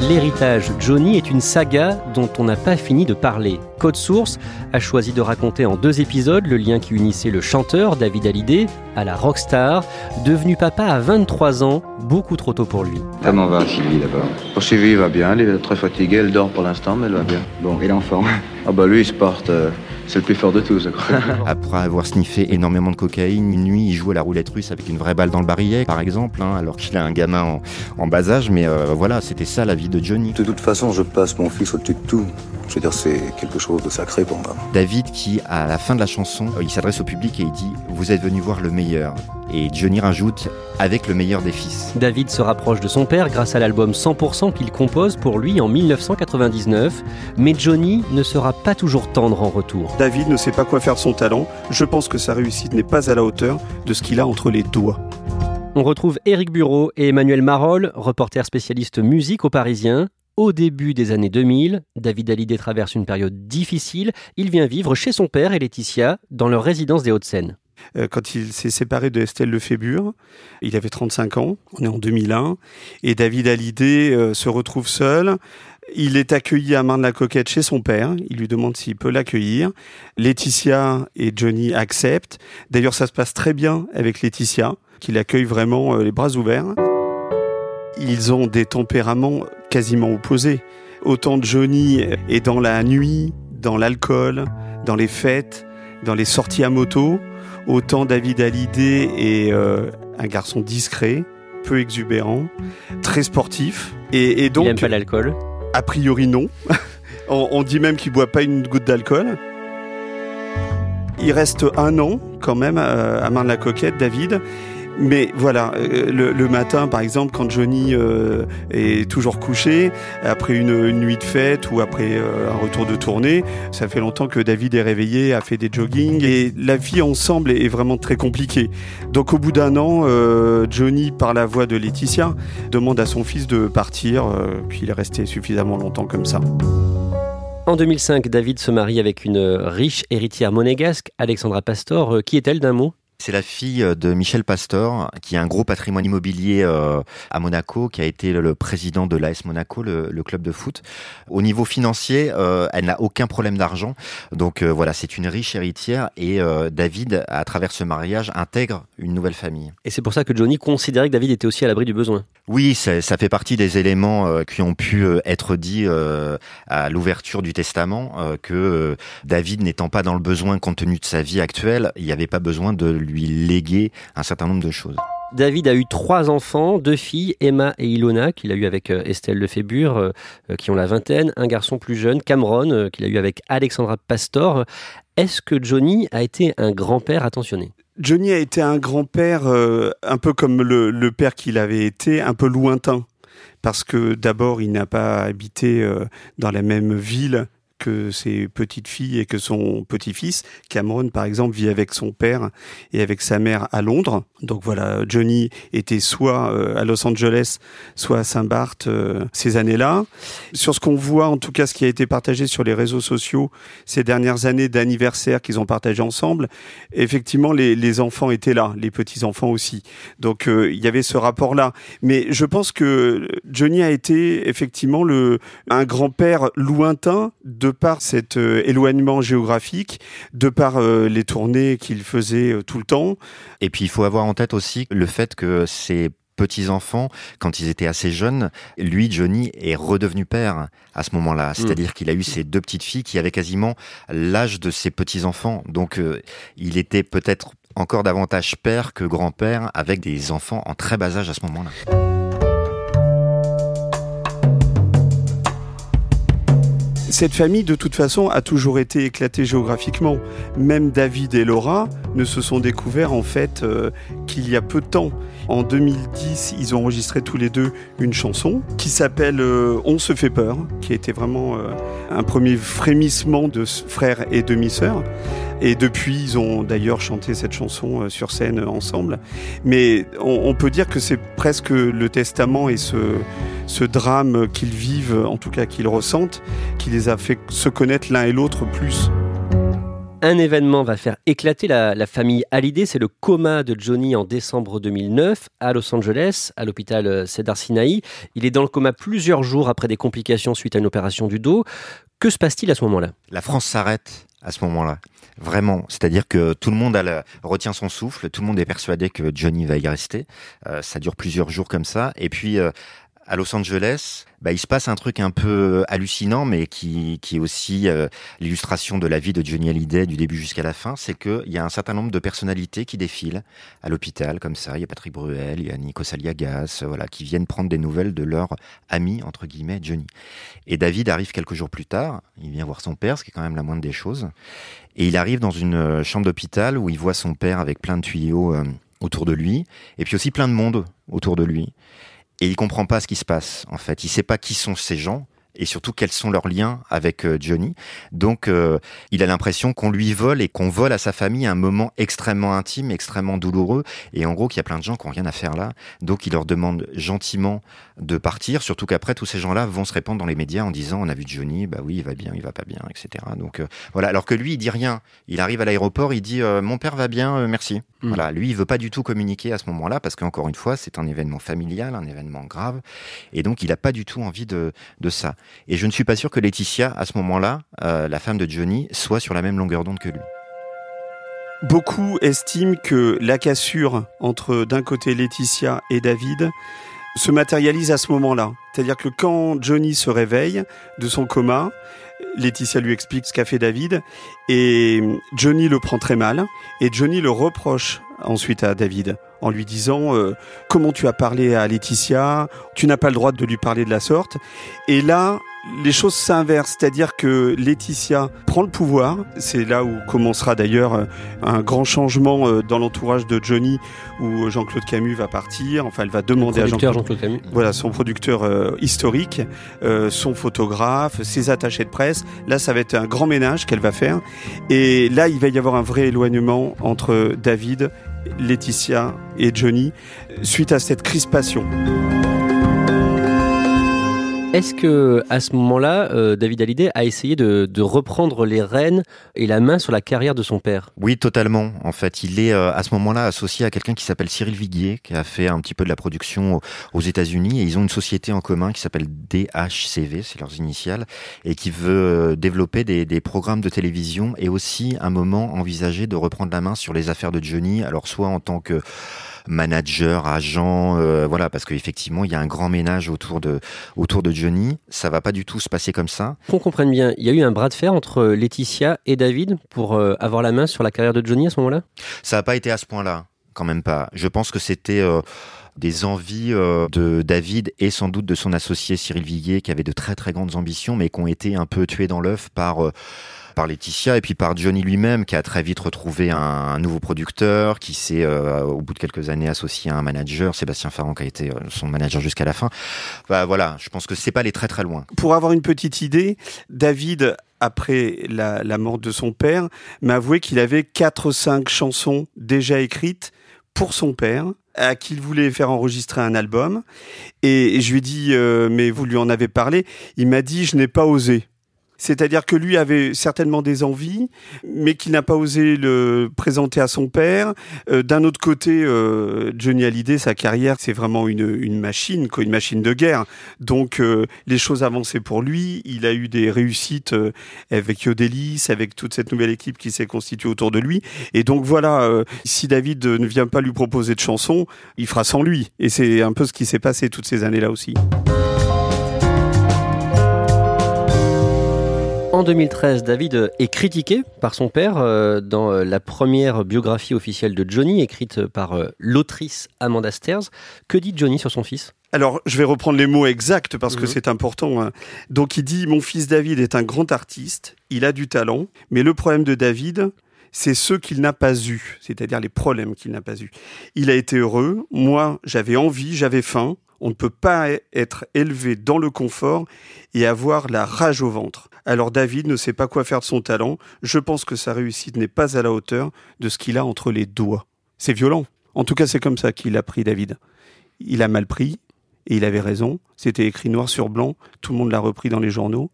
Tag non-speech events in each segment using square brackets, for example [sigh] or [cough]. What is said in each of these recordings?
L'héritage Johnny est une saga dont on n'a pas fini de parler. Code Source a choisi de raconter en deux épisodes le lien qui unissait le chanteur David Hallyday à la rockstar, devenu papa à 23 ans, beaucoup trop tôt pour lui. Comment va Sylvie d'abord Pour Sylvie, va bien. Elle est très fatiguée. Elle dort pour l'instant, mais elle va bien. Bon, et l'enfant Ah bah lui, il se porte. euh, c'est le plus fort de tous, je crois. [laughs] Après avoir sniffé énormément de cocaïne, une nuit, il joue à la roulette russe avec une vraie balle dans le barillet, par exemple, hein, alors qu'il a un gamin en, en bas âge. Mais euh, voilà, c'était ça la vie de Johnny. De toute façon, je passe mon fils au-dessus de tout. Je veux dire, c'est quelque chose de sacré pour moi. David qui, à la fin de la chanson, euh, il s'adresse au public et il dit « Vous êtes venu voir le meilleur ». Et Johnny rajoute « Avec le meilleur des fils ». David se rapproche de son père grâce à l'album 100% qu'il compose pour lui en 1999, mais Johnny ne sera pas toujours tendre en retour. David ne sait pas quoi faire de son talent. Je pense que sa réussite n'est pas à la hauteur de ce qu'il a entre les doigts. On retrouve Éric Bureau et Emmanuel Marolles, reporters spécialistes musique au Parisien. Au début des années 2000, David Hallyday traverse une période difficile. Il vient vivre chez son père et Laetitia dans leur résidence des Hauts-de-Seine. Euh, Quand il s'est séparé de Estelle Lefébure, il avait 35 ans, on est en 2001, et David Hallyday euh, se retrouve seul. Il est accueilli à Marne-la-Coquette chez son père. Il lui demande s'il peut l'accueillir. Laetitia et Johnny acceptent. D'ailleurs, ça se passe très bien avec Laetitia, qui l'accueille vraiment euh, les bras ouverts. Ils ont des tempéraments quasiment opposés. Autant Johnny est dans la nuit, dans l'alcool, dans les fêtes, dans les sorties à moto, autant David Hallyday est euh, un garçon discret, peu exubérant, très sportif. Et, et donc, il n'aime pas l'alcool. A priori non. [laughs] on, on dit même qu'il boit pas une goutte d'alcool. Il reste un an quand même euh, à Marne-la-Coquette, David. Mais voilà, euh, le, matin, par exemple, quand Johnny euh, est toujours couché, après une, nuit de fête ou après euh, un retour de tournée, ça fait longtemps que David est réveillé, a fait des joggings, et la vie ensemble est vraiment très compliquée. Donc au bout d'un an, Johnny, par la voix de Laetitia, demande à son fils de partir, puis il est resté suffisamment longtemps comme ça. En 2005, David se marie avec une riche héritière monégasque, Alexandra Pastor. Qui est-elle d'un mot? C'est la fille de Michel Pastor, qui a un gros patrimoine immobilier euh, à Monaco, qui a été le président de l'AS Monaco, le, le club de foot. Au niveau financier, euh, elle n'a aucun problème d'argent. Donc euh, voilà, c'est une riche héritière et euh, David, à travers ce mariage, intègre une nouvelle famille. Et c'est pour ça que Johnny considérait que David était aussi à l'abri du besoin. Oui, ça, ça fait partie des éléments euh, qui ont pu euh, être dits euh, à l'ouverture du testament, euh, que euh, David n'étant pas dans le besoin compte tenu de sa vie actuelle, il n'y avait pas besoin de lui léguer un certain nombre de choses. David a eu trois enfants, deux filles, Emma et Ilona, qu'il a eu avec euh, Estelle Lefébure, euh, euh, qui ont la vingtaine, un garçon plus jeune, Cameron, euh, qu'il a eu avec Alexandra Pastor. Est-ce que Johnny a été un grand-père attentionné? Johnny a été un grand-père euh, un peu comme le, le père qu'il avait été, un peu lointain. Parce que d'abord, il n'a pas habité euh, dans la même ville que ses petites filles et que son petit-fils. Cameron, par exemple, vit avec son père et avec sa mère à Londres. Donc voilà, Johnny était soit euh, à Los Angeles, soit à Saint-Barth euh, ces années-là. Sur ce qu'on voit, en tout cas, ce qui a été partagé sur les réseaux sociaux ces dernières années d'anniversaire qu'ils ont partagé ensemble, effectivement, les, enfants étaient là, les petits-enfants aussi. Donc euh, il y avait ce rapport-là. Mais je pense que Johnny a été effectivement le, un grand-père lointain de par cet euh, éloignement géographique, de par euh, les tournées qu'il faisait euh, tout le temps. Et puis il faut avoir en tête aussi le fait que ces petits-enfants, quand ils étaient assez jeunes, lui, Johnny, est redevenu père à ce moment-là. C'est-à-dire qu'il a eu ses deux petites filles qui avaient quasiment l'âge de ses petits-enfants. Donc euh, il était peut-être encore davantage père que grand-père avec des enfants en très bas âge à ce moment-là. Cette famille, de toute façon, a toujours été éclatée géographiquement. Même David et Laura ne se sont découverts en fait euh, qu'il y a peu de temps. En 2010, ils ont enregistré tous les deux une chanson qui s'appelle euh, On se fait peur, qui été vraiment euh, un premier frémissement de frères et demi-sœurs. Et depuis, ils ont d'ailleurs chanté cette chanson euh, sur scène ensemble. Mais on, peut dire que c'est presque le testament et ce drame qu'ils vivent, en tout cas qu'ils ressentent, qui les a fait se connaître l'un et l'autre plus. Un événement va faire éclater la, famille Hallyday, c'est le coma de Johnny en décembre 2009 à Los Angeles, à l'hôpital euh, Cedar Sinai. Il est dans le coma plusieurs jours après des complications suite à une opération du dos. Que se passe-t-il à ce moment-là? La France s'arrête à ce moment-là. Vraiment. C'est-à-dire que tout le monde retient son souffle, tout le monde est persuadé que Johnny va y rester. Euh, ça dure plusieurs jours comme ça. Et puis, euh, à Los Angeles, bah, il se passe un truc un peu hallucinant, mais qui, qui est aussi euh, l'illustration de la vie de Johnny Hallyday du début jusqu'à la fin, c'est qu'il y a un certain nombre de personnalités qui défilent à l'hôpital, comme ça. Il y a Patrick Bruel, il y a Nico Saliagas, euh, voilà, qui viennent prendre des nouvelles de leur ami, entre guillemets, Johnny. Et David arrive quelques jours plus tard, il vient voir son père, ce qui est quand même la moindre des choses. Et il arrive dans une euh, chambre d'hôpital où il voit son père avec plein de tuyaux euh, autour de lui, et puis aussi plein de monde autour de lui. Et il comprend pas ce qui se passe, en fait. Il sait pas qui sont ces gens et surtout quels sont leurs liens avec euh, Johnny. Donc, euh, il a l'impression qu'on lui vole et qu'on vole à sa famille un moment extrêmement intime, extrêmement douloureux. Et en gros, qu'il y a plein de gens qui ont rien à faire là. Donc, il leur demande gentiment de partir. Surtout qu'après, tous ces gens-là vont se répandre dans les médias en disant on a vu Johnny, bah oui, il va bien, il va pas bien, etc. Donc euh, voilà. Alors que lui, il dit rien. Il arrive à l'aéroport, il dit euh, mon père va bien, euh, merci. Mm. Voilà. Lui, il veut pas du tout communiquer à ce moment-là parce qu'encore une fois, c'est un événement familial, un événement grave, et donc il a pas du tout envie de de ça. Et je ne suis pas sûr que Laetitia, à ce moment-là, euh, la femme de Johnny, soit sur la même longueur d'onde que lui. Beaucoup estiment que la cassure entre d'un côté Laetitia et David se matérialise à ce moment-là. C'est-à-dire que quand Johnny se réveille de son coma, Laetitia lui explique ce qu'a fait David et Johnny le prend très mal et Johnny le reproche ensuite à David en lui disant euh, comment tu as parlé à Laetitia, tu n'as pas le droit de lui parler de la sorte. Et là, les choses s'inversent, c'est-à-dire que Laetitia prend le pouvoir. C'est là où commencera d'ailleurs euh, un grand changement euh, dans l'entourage de Johnny, où Jean-Claude Camus va partir. Enfin, elle va demander à Jean-Claude Jean-Claude Camus. voilà, son producteur euh, historique, euh, son photographe, ses attachés de presse. Là, ça va être un grand ménage qu'elle va faire. Et là, il va y avoir un vrai éloignement entre David, Laetitia et Johnny suite à cette crispation. Est-ce que à ce moment-là, euh, David Hallyday a essayé de, de reprendre les rênes et la main sur la carrière de son père? Oui, totalement. En fait, il est euh, à ce moment-là associé à quelqu'un qui s'appelle Cyril Viguier, qui a fait un petit peu de la production aux- États-Unis, et ils ont une société en commun qui s'appelle DHCV, c'est leurs initiales, et qui veut euh, développer des, des programmes de télévision et aussi un moment envisager de reprendre la main sur les affaires de Johnny, alors soit en tant que manager, agent, euh, voilà, parce qu'effectivement, il y a un grand ménage autour de, autour de Johnny. Ça va pas du tout se passer comme ça. Qu'on comprenne bien, il y a eu un bras de fer entre Laetitia et David pour euh, avoir la main sur la carrière de Johnny à ce moment-là? Ça n'a pas été à ce point-là, quand même pas. Je pense que c'était euh, des envies euh, de David et sans doute de son associé Cyril Viguier, qui avait de très très grandes ambitions, mais qui ont été un peu tuées dans l'œuf par euh, par Laetitia et puis par Johnny lui-même, qui a très vite retrouvé un, nouveau producteur, qui s'est euh, au bout de quelques années associé à un manager, Sébastien Farran, qui a été euh, son manager jusqu'à la fin. Bah, voilà, je pense que c'est pas aller très très loin. Pour avoir une petite idée, David après la, mort de son père, m'a avoué qu'il avait quatre ou cinq chansons déjà écrites pour son père à qui il voulait faire enregistrer un album. Et, je lui ai dit, euh, mais vous lui en avez parlé? Il m'a dit, je n'ai pas osé. C'est-à-dire que lui avait certainement des envies, mais qu'il n'a pas osé le présenter à son père. Euh, d'un autre côté, euh, Johnny Hallyday, sa carrière, c'est vraiment une, une machine, quoi, une machine de guerre. Donc euh, les choses avançaient pour lui. Il a eu des réussites avec Yodelis, avec toute cette nouvelle équipe qui s'est constituée autour de lui. Et donc voilà, si David ne vient pas lui proposer de chansons, il fera sans lui. Et c'est un peu ce qui s'est passé toutes ces années-là aussi. En 2013, David est critiqué par son père euh, dans euh, la première biographie officielle de Johnny, écrite par euh, l'autrice Amanda Stairs. Que dit Johnny sur son fils? Alors, je vais reprendre les mots exacts parce que Mhm. c'est important. hein. Donc, il dit Mon fils David est un grand artiste, il a du talent, mais le problème de David, c'est ceux qu'il n'a pas eus, c'est-à-dire les problèmes qu'il n'a pas eus. Il a été heureux, moi, j'avais envie, j'avais faim. On ne peut pas être élevé dans le confort et avoir la rage au ventre. Alors David ne sait pas quoi faire de son talent. Je pense que sa réussite n'est pas à la hauteur de ce qu'il a entre les doigts. C'est violent. En tout cas, c'est comme ça qu'il a pris David. Il a mal pris et il avait raison. C'était écrit noir sur blanc. Tout le monde l'a repris dans les journaux.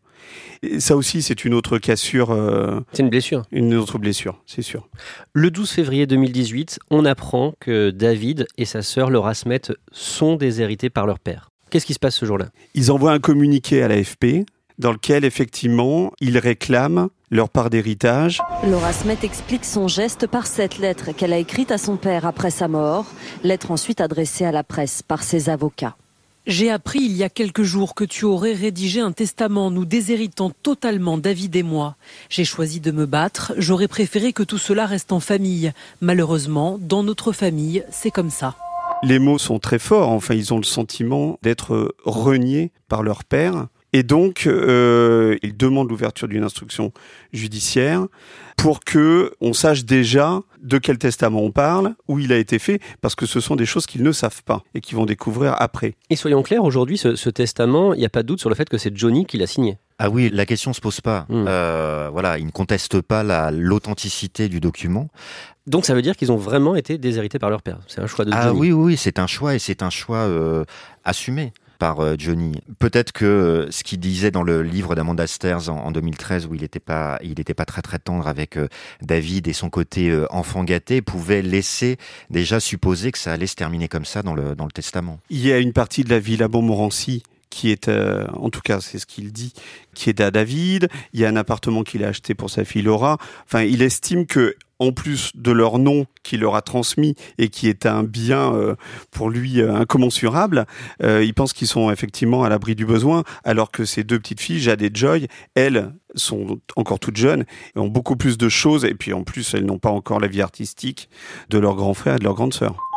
Et ça aussi, c'est une autre cassure, euh, C'est une blessure. une autre blessure, c'est sûr. Le 12 février 2018, on apprend que David et sa sœur Laura Smet sont déshérités par leur père. Qu'est-ce qui se passe ce jour-là? Ils envoient un communiqué à l'AFP dans lequel, effectivement, ils réclament leur part d'héritage. Laura Smet explique son geste par cette lettre qu'elle a écrite à son père après sa mort, lettre ensuite adressée à la presse par ses avocats. J'ai appris il y a quelques jours que tu aurais rédigé un testament nous déshéritant totalement David et moi. J'ai choisi de me battre, j'aurais préféré que tout cela reste en famille. Malheureusement, dans notre famille, c'est comme ça. Les mots sont très forts. Enfin, ils ont le sentiment d'être reniés par leur père. Et donc, euh, ils demandent l'ouverture d'une instruction judiciaire pour que on sache déjà de quel testament on parle, où il a été fait, parce que ce sont des choses qu'ils ne savent pas et qu'ils vont découvrir après. Et soyons clairs, aujourd'hui, ce, ce testament, il n'y a pas de doute sur le fait que c'est Johnny qui l'a signé. Ah oui, la question se pose pas. Hmm. Euh, voilà, il ne conteste pas la- l'authenticité du document. Donc ça veut dire qu'ils ont vraiment été déshérités par leur père. C'est un choix de Ah Johnny. oui, oui, c'est un choix et c'est un choix euh, assumé euh, Johnny. Peut-être que euh, ce qu'il disait dans le livre d'Amanda Stairs en, en 2013, où il n'était pas, il pas très très tendre avec euh, David et son côté enfant gâté, pouvait laisser déjà supposer que ça allait se terminer comme ça dans le dans le testament. Il y a une partie de la villa Montmorency qui est, euh, en tout cas, c'est ce qu'il dit, qui est à David. Il y a un appartement qu'il a acheté pour sa fille Laura. Enfin, il estime que, en plus de leur nom qu'il leur a transmis et qui est un bien euh, pour lui euh, incommensurable, il pense qu'ils sont effectivement à l'abri du besoin, alors que ces deux petites filles, Jade et Joy, elles sont encore toutes jeunes et ont beaucoup plus de choses. Et puis en plus, elles n'ont pas encore la vie artistique de leur grand frère et de leur grande sœur.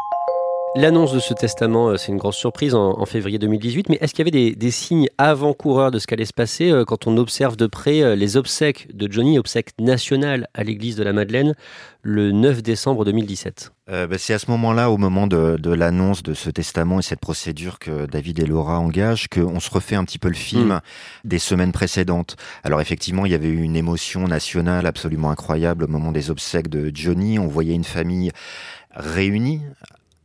L'annonce de ce testament, euh, c'est une grosse surprise en, en février 2018. Mais est-ce qu'il y avait des, des signes avant-coureurs de ce qu'allait se passer euh, quand on observe de près euh, les obsèques de Johnny, obsèques nationales à l'église de la Madeleine, le 9 décembre 2017 Euh, bah, c'est à ce moment-là, au moment de, de l'annonce de ce testament et cette procédure que David et Laura engagent, qu'on se refait un petit peu le film Mm. des semaines précédentes. Alors effectivement, il y avait eu une émotion nationale absolument incroyable au moment des obsèques de Johnny. On voyait une famille réunie.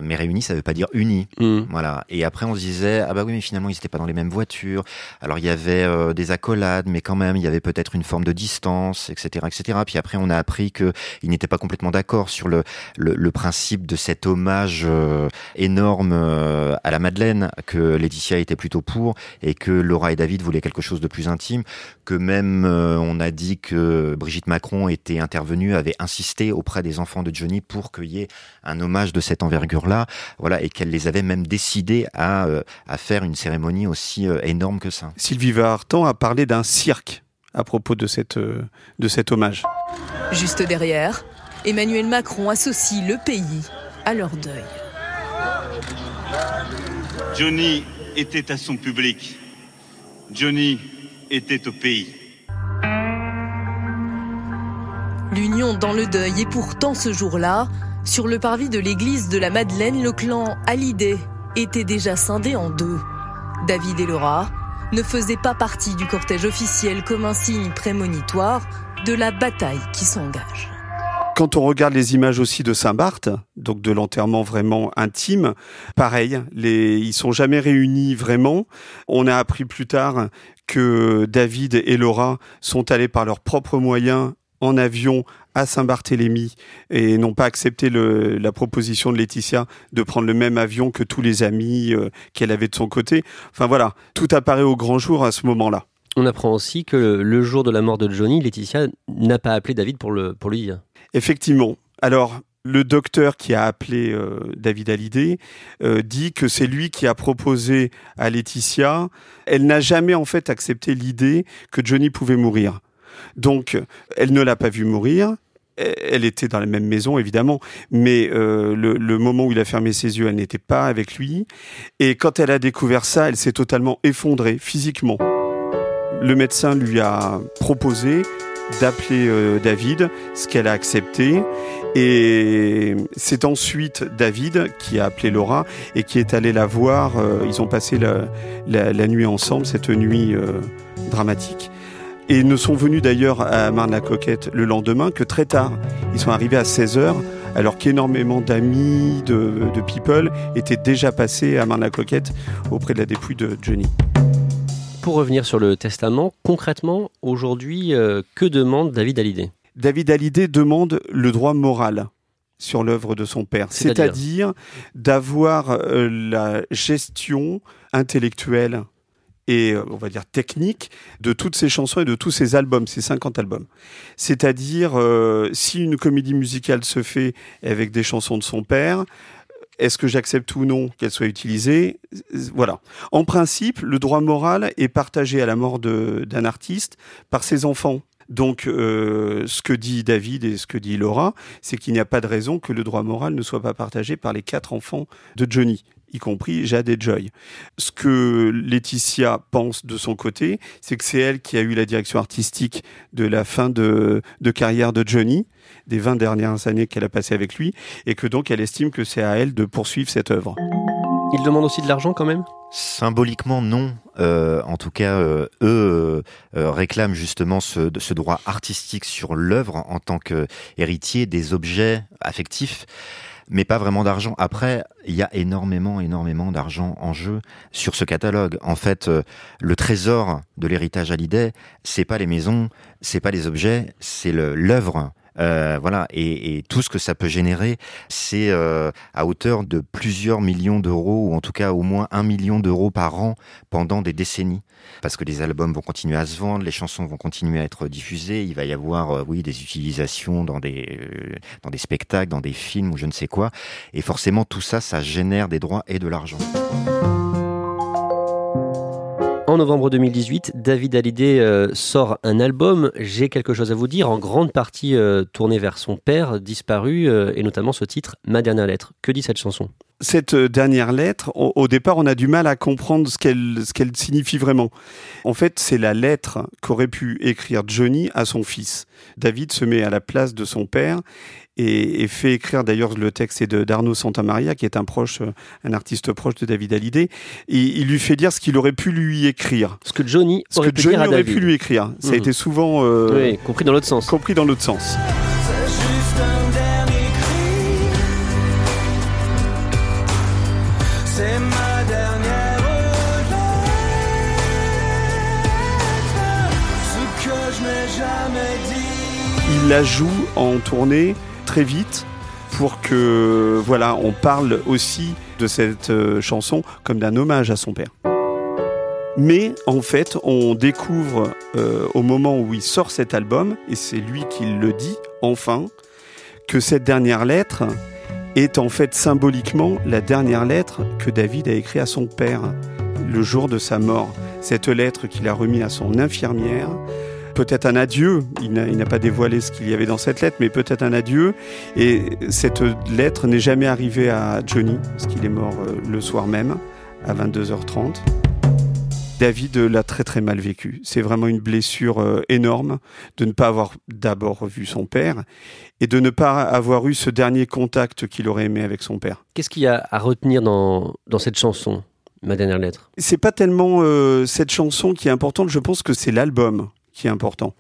Mais réunie, ça veut pas dire unie. Hmm. Voilà. Et après, on se disait, ah bah oui, mais finalement, ils n'étaient pas dans les mêmes voitures. Alors, il y avait euh, des accolades, mais quand même, il y avait peut-être une forme de distance, etc., etc. Puis après, on a appris que ils n'étaient pas complètement d'accord sur le, le, le principe de cet hommage euh, énorme euh, à la Madeleine, que Laetitia était plutôt pour, et que Laura et David voulaient quelque chose de plus intime, que même on a dit que Brigitte Macron était intervenue, avait insisté auprès des enfants de Johnny pour qu'il y ait un hommage de cette envergure-là, voilà, et qu'elle les avait même décidés à, euh, à faire une cérémonie aussi euh, énorme que ça. Sylvie Vartan a parlé d'un cirque à propos de, cette, euh, de cet hommage. Juste derrière, Emmanuel Macron associe le pays à leur deuil. Johnny était à son public. Johnny était au pays. L'union dans le deuil et pourtant ce jour-là, sur le parvis de l'église de la Madeleine, le clan Hallyday était déjà scindé en deux. David et Laura ne faisait pas partie du cortège officiel comme un signe prémonitoire de la bataille qui s'engage. Quand on regarde les images aussi de Saint-Barth, donc de l'enterrement vraiment intime, pareil, les, ils sont jamais réunis vraiment. On a appris plus tard que David et Laura sont allés par leurs propres moyens en avion à Saint-Barthélemy et n'ont pas accepté le, la proposition de Laetitia de prendre le même avion que tous les amis euh, qu'elle avait de son côté. Enfin voilà, tout apparaît au grand jour à ce moment-là. On apprend aussi que le jour de la mort de Johnny, Laetitia n'a pas appelé David pour, le, pour lui dire. Effectivement. Alors, le docteur qui a appelé euh, David Hallyday euh, dit que c'est lui qui a proposé à Laetitia. Elle n'a jamais en fait accepté l'idée que Johnny pouvait mourir. Donc, elle ne l'a pas vu mourir. Elle était dans la même maison, évidemment, mais euh, le, moment où il a fermé ses yeux, elle n'était pas avec lui. Et quand elle a découvert ça, elle s'est totalement effondrée physiquement. Le médecin lui a proposé d'appeler euh, David, ce qu'elle a accepté. Et c'est ensuite David qui a appelé Laura et qui est allé la voir. Euh, ils ont passé la, nuit ensemble, cette nuit dramatique. Et ne sont venus d'ailleurs à Marne-la-Coquette le lendemain que très tard. Ils sont arrivés à 16h alors qu'énormément d'amis, de, de people étaient déjà passés à Marne-la-Coquette auprès de la dépouille de Johnny. Pour revenir sur le testament, concrètement, aujourd'hui, euh, que demande David Hallyday? David Hallyday demande le droit moral sur l'œuvre de son père, c'est-à-dire d'avoir euh, la gestion intellectuelle et euh, on va dire technique de toutes ces chansons et de tous ces albums, ces 50 albums. C'est-à-dire euh, si une comédie musicale se fait avec des chansons de son père, est-ce que j'accepte ou non qu'elle soit utilisée? Voilà. En principe, le droit moral est partagé à la mort d'un artiste par ses enfants. Donc, euh, ce que dit David et ce que dit Laura, c'est qu'il n'y a pas de raison que le droit moral ne soit pas partagé par les quatre enfants de Johnny y compris Jade et Joy. Ce que Laetitia pense de son côté, c'est que c'est elle qui a eu la direction artistique de la fin de, de carrière de Johnny, des 20 dernières années qu'elle a passées avec lui, et que donc elle estime que c'est à elle de poursuivre cette œuvre. Il demande aussi de l'argent quand même? Symboliquement, non. Euh, en tout cas, euh, eux euh, réclament justement ce, ce, droit artistique sur l'œuvre en tant qu'héritier des objets affectifs mais pas vraiment d'argent. Après, il y a énormément, énormément d'argent en jeu sur ce catalogue. En fait, euh, le trésor de l'héritage Hallyday, c'est pas les maisons, c'est pas les objets, c'est l'œuvre euh, voilà, et, et, tout ce que ça peut générer, c'est euh, à hauteur de plusieurs millions d'euros, ou en tout cas au moins un million d'euros par an pendant des décennies. Parce que les albums vont continuer à se vendre, les chansons vont continuer à être diffusées, il va y avoir, euh, oui, des utilisations dans des, euh, dans des spectacles, dans des films ou je ne sais quoi. Et forcément, tout ça, ça génère des droits et de l'argent. En novembre 2018, David Hallyday euh, sort un album, J'ai quelque chose à vous dire, en grande partie euh, tourné vers son père, disparu, euh, et notamment ce titre, Ma dernière lettre. Que dit cette chanson? Cette dernière lettre, au, départ, on a du mal à comprendre ce qu'elle signifie vraiment. En fait, c'est la lettre qu'aurait pu écrire Johnny à son fils. David se met à la place de son père et, et fait écrire d'ailleurs le texte est de d'Arnaud Santamaria qui est un proche un artiste proche de David Hallyday. Et il lui fait dire ce qu'il aurait pu lui écrire. Ce que Johnny ce aurait que Johnny pu, aurait pu lui écrire. Ça mmh. a été souvent euh, oui, compris dans l'autre sens. compris dans l'autre sens. Il la joue en tournée très vite pour que voilà, on parle aussi de cette euh, chanson comme d'un hommage à son père. Mais en fait, on découvre euh, au moment où il sort cet album, et c'est lui qui le dit enfin, que cette dernière lettre est en fait symboliquement la dernière lettre que David a écrite à son père le jour de sa mort. Cette lettre qu'il a remise à son infirmière, peut-être un adieu, il n'a pas dévoilé ce qu'il y avait dans cette lettre, mais peut-être un adieu. Et cette lettre n'est jamais arrivée à Johnny, parce qu'il est mort euh, le soir même, à 22h30. David l'a très très mal vécu. C'est vraiment une blessure euh, énorme de ne pas avoir d'abord revu son père et de ne pas avoir eu ce dernier contact qu'il aurait aimé avec son père. Qu'est-ce qu'il y a à retenir dans, dans cette chanson ma dernière lettre? C'est pas tellement euh, cette chanson qui est importante, je pense que c'est l'album qui est important.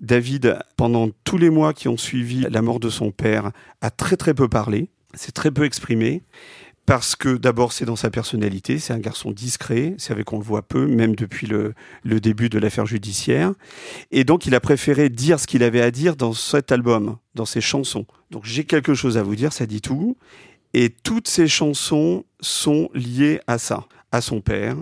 David, pendant tous les mois qui ont suivi la mort de son père, a très très peu parlé, s'est très peu exprimé parce que d'abord c'est dans sa personnalité, c'est un garçon discret, c'est avec qu'on le voit peu, même depuis le, le début de l'affaire judiciaire, et donc il a préféré dire ce qu'il avait à dire dans cet album, dans ses chansons. Donc j'ai quelque chose à vous dire, ça dit tout, et toutes ces chansons sont liées à ça, à son père,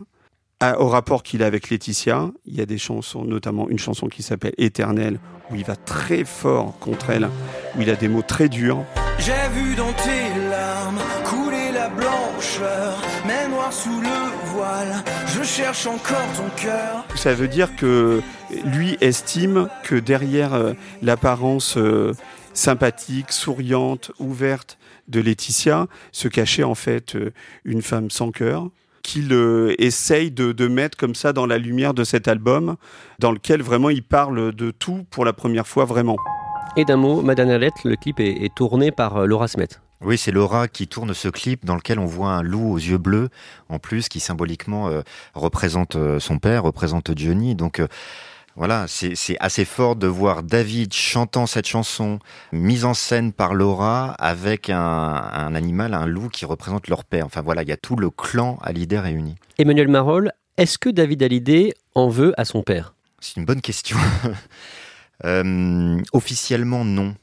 à- au rapport qu'il a avec Laetitia. Il y a des chansons, notamment une chanson qui s'appelle Éternelle, où il va très fort contre elle, où il a des mots très durs. J'ai vu dans tes larmes couler la blancheur, mais noir sous le voile. Je cherche encore ton cœur. Ça veut dire que lui estime que derrière euh, l'apparence euh, sympathique, souriante, ouverte de Laetitia se cachait en fait euh, une femme sans cœur qu'il euh, essaye de, de mettre comme ça dans la lumière de cet album, dans lequel vraiment il parle de tout pour la première fois vraiment. Et d'un mot, ma dernière lettre, le clip est, est tourné par euh, Laura Smet. Oui, c'est Laura qui tourne ce clip dans lequel on voit un loup aux yeux bleus, en plus, qui symboliquement euh, représente son père, représente Johnny. Donc euh, voilà, c'est assez fort de voir David chantant cette chanson, mise en scène par Laura, avec un, un animal, un loup qui représente leur père. Enfin voilà, il y a tout le clan Hallyday réuni. Emmanuel Marolles, est-ce que David Hallyday en veut à son père? C'est une bonne question. [laughs] Euh, officiellement, non.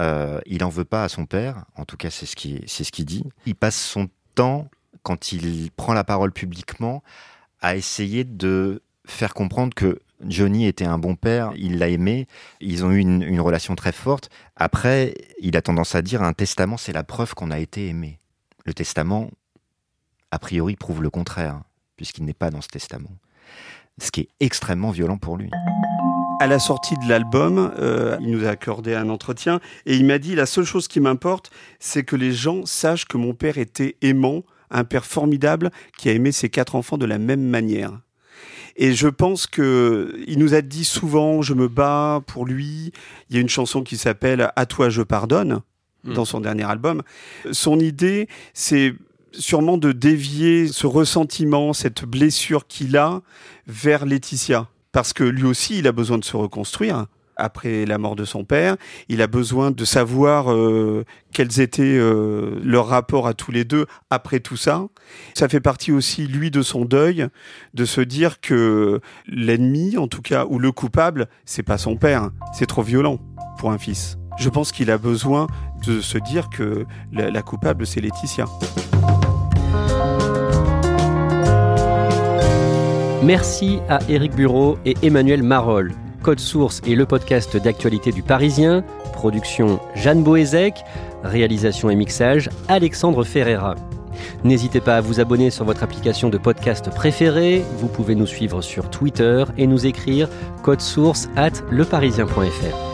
Euh, il en veut pas à son père. En tout cas, c'est ce qui c'est ce qu'il dit. Il passe son temps quand il prend la parole publiquement à essayer de faire comprendre que Johnny était un bon père, il l'a aimé, ils ont eu une, relation très forte. Après, il a tendance à dire un testament, c'est la preuve qu'on a été aimé. Le testament, a priori, prouve le contraire, puisqu'il n'est pas dans ce testament. Ce qui est extrêmement violent pour lui. À la sortie de l'album, euh, il nous a accordé un entretien et il m'a dit la seule chose qui m'importe, c'est que les gens sachent que mon père était aimant, un père formidable qui a aimé ses quatre enfants de la même manière. Et je pense que il nous a dit souvent je me bats pour lui. Il y a une chanson qui s'appelle À toi je pardonne dans son dernier album. Son idée, c'est sûrement de dévier ce ressentiment, cette blessure qu'il a vers Laetitia. Parce que lui aussi, il a besoin de se reconstruire après la mort de son père. Il a besoin de savoir euh, quels étaient euh, leurs rapports à tous les deux après tout ça. Ça fait partie aussi, lui, de son deuil, de se dire que l'ennemi, en tout cas, ou le coupable, c'est pas son père. C'est trop violent pour un fils. Je pense qu'il a besoin de se dire que la, coupable, c'est Laetitia. Merci à Éric Bureau et Emmanuel Marolles. Code Source est le podcast d'actualité du Parisien. Production Jeanne Boézek. Réalisation et mixage Alexandre Ferreira. N'hésitez pas à vous abonner sur votre application de podcast préférée. Vous pouvez nous suivre sur Twitter et nous écrire code source at leparisien.fr.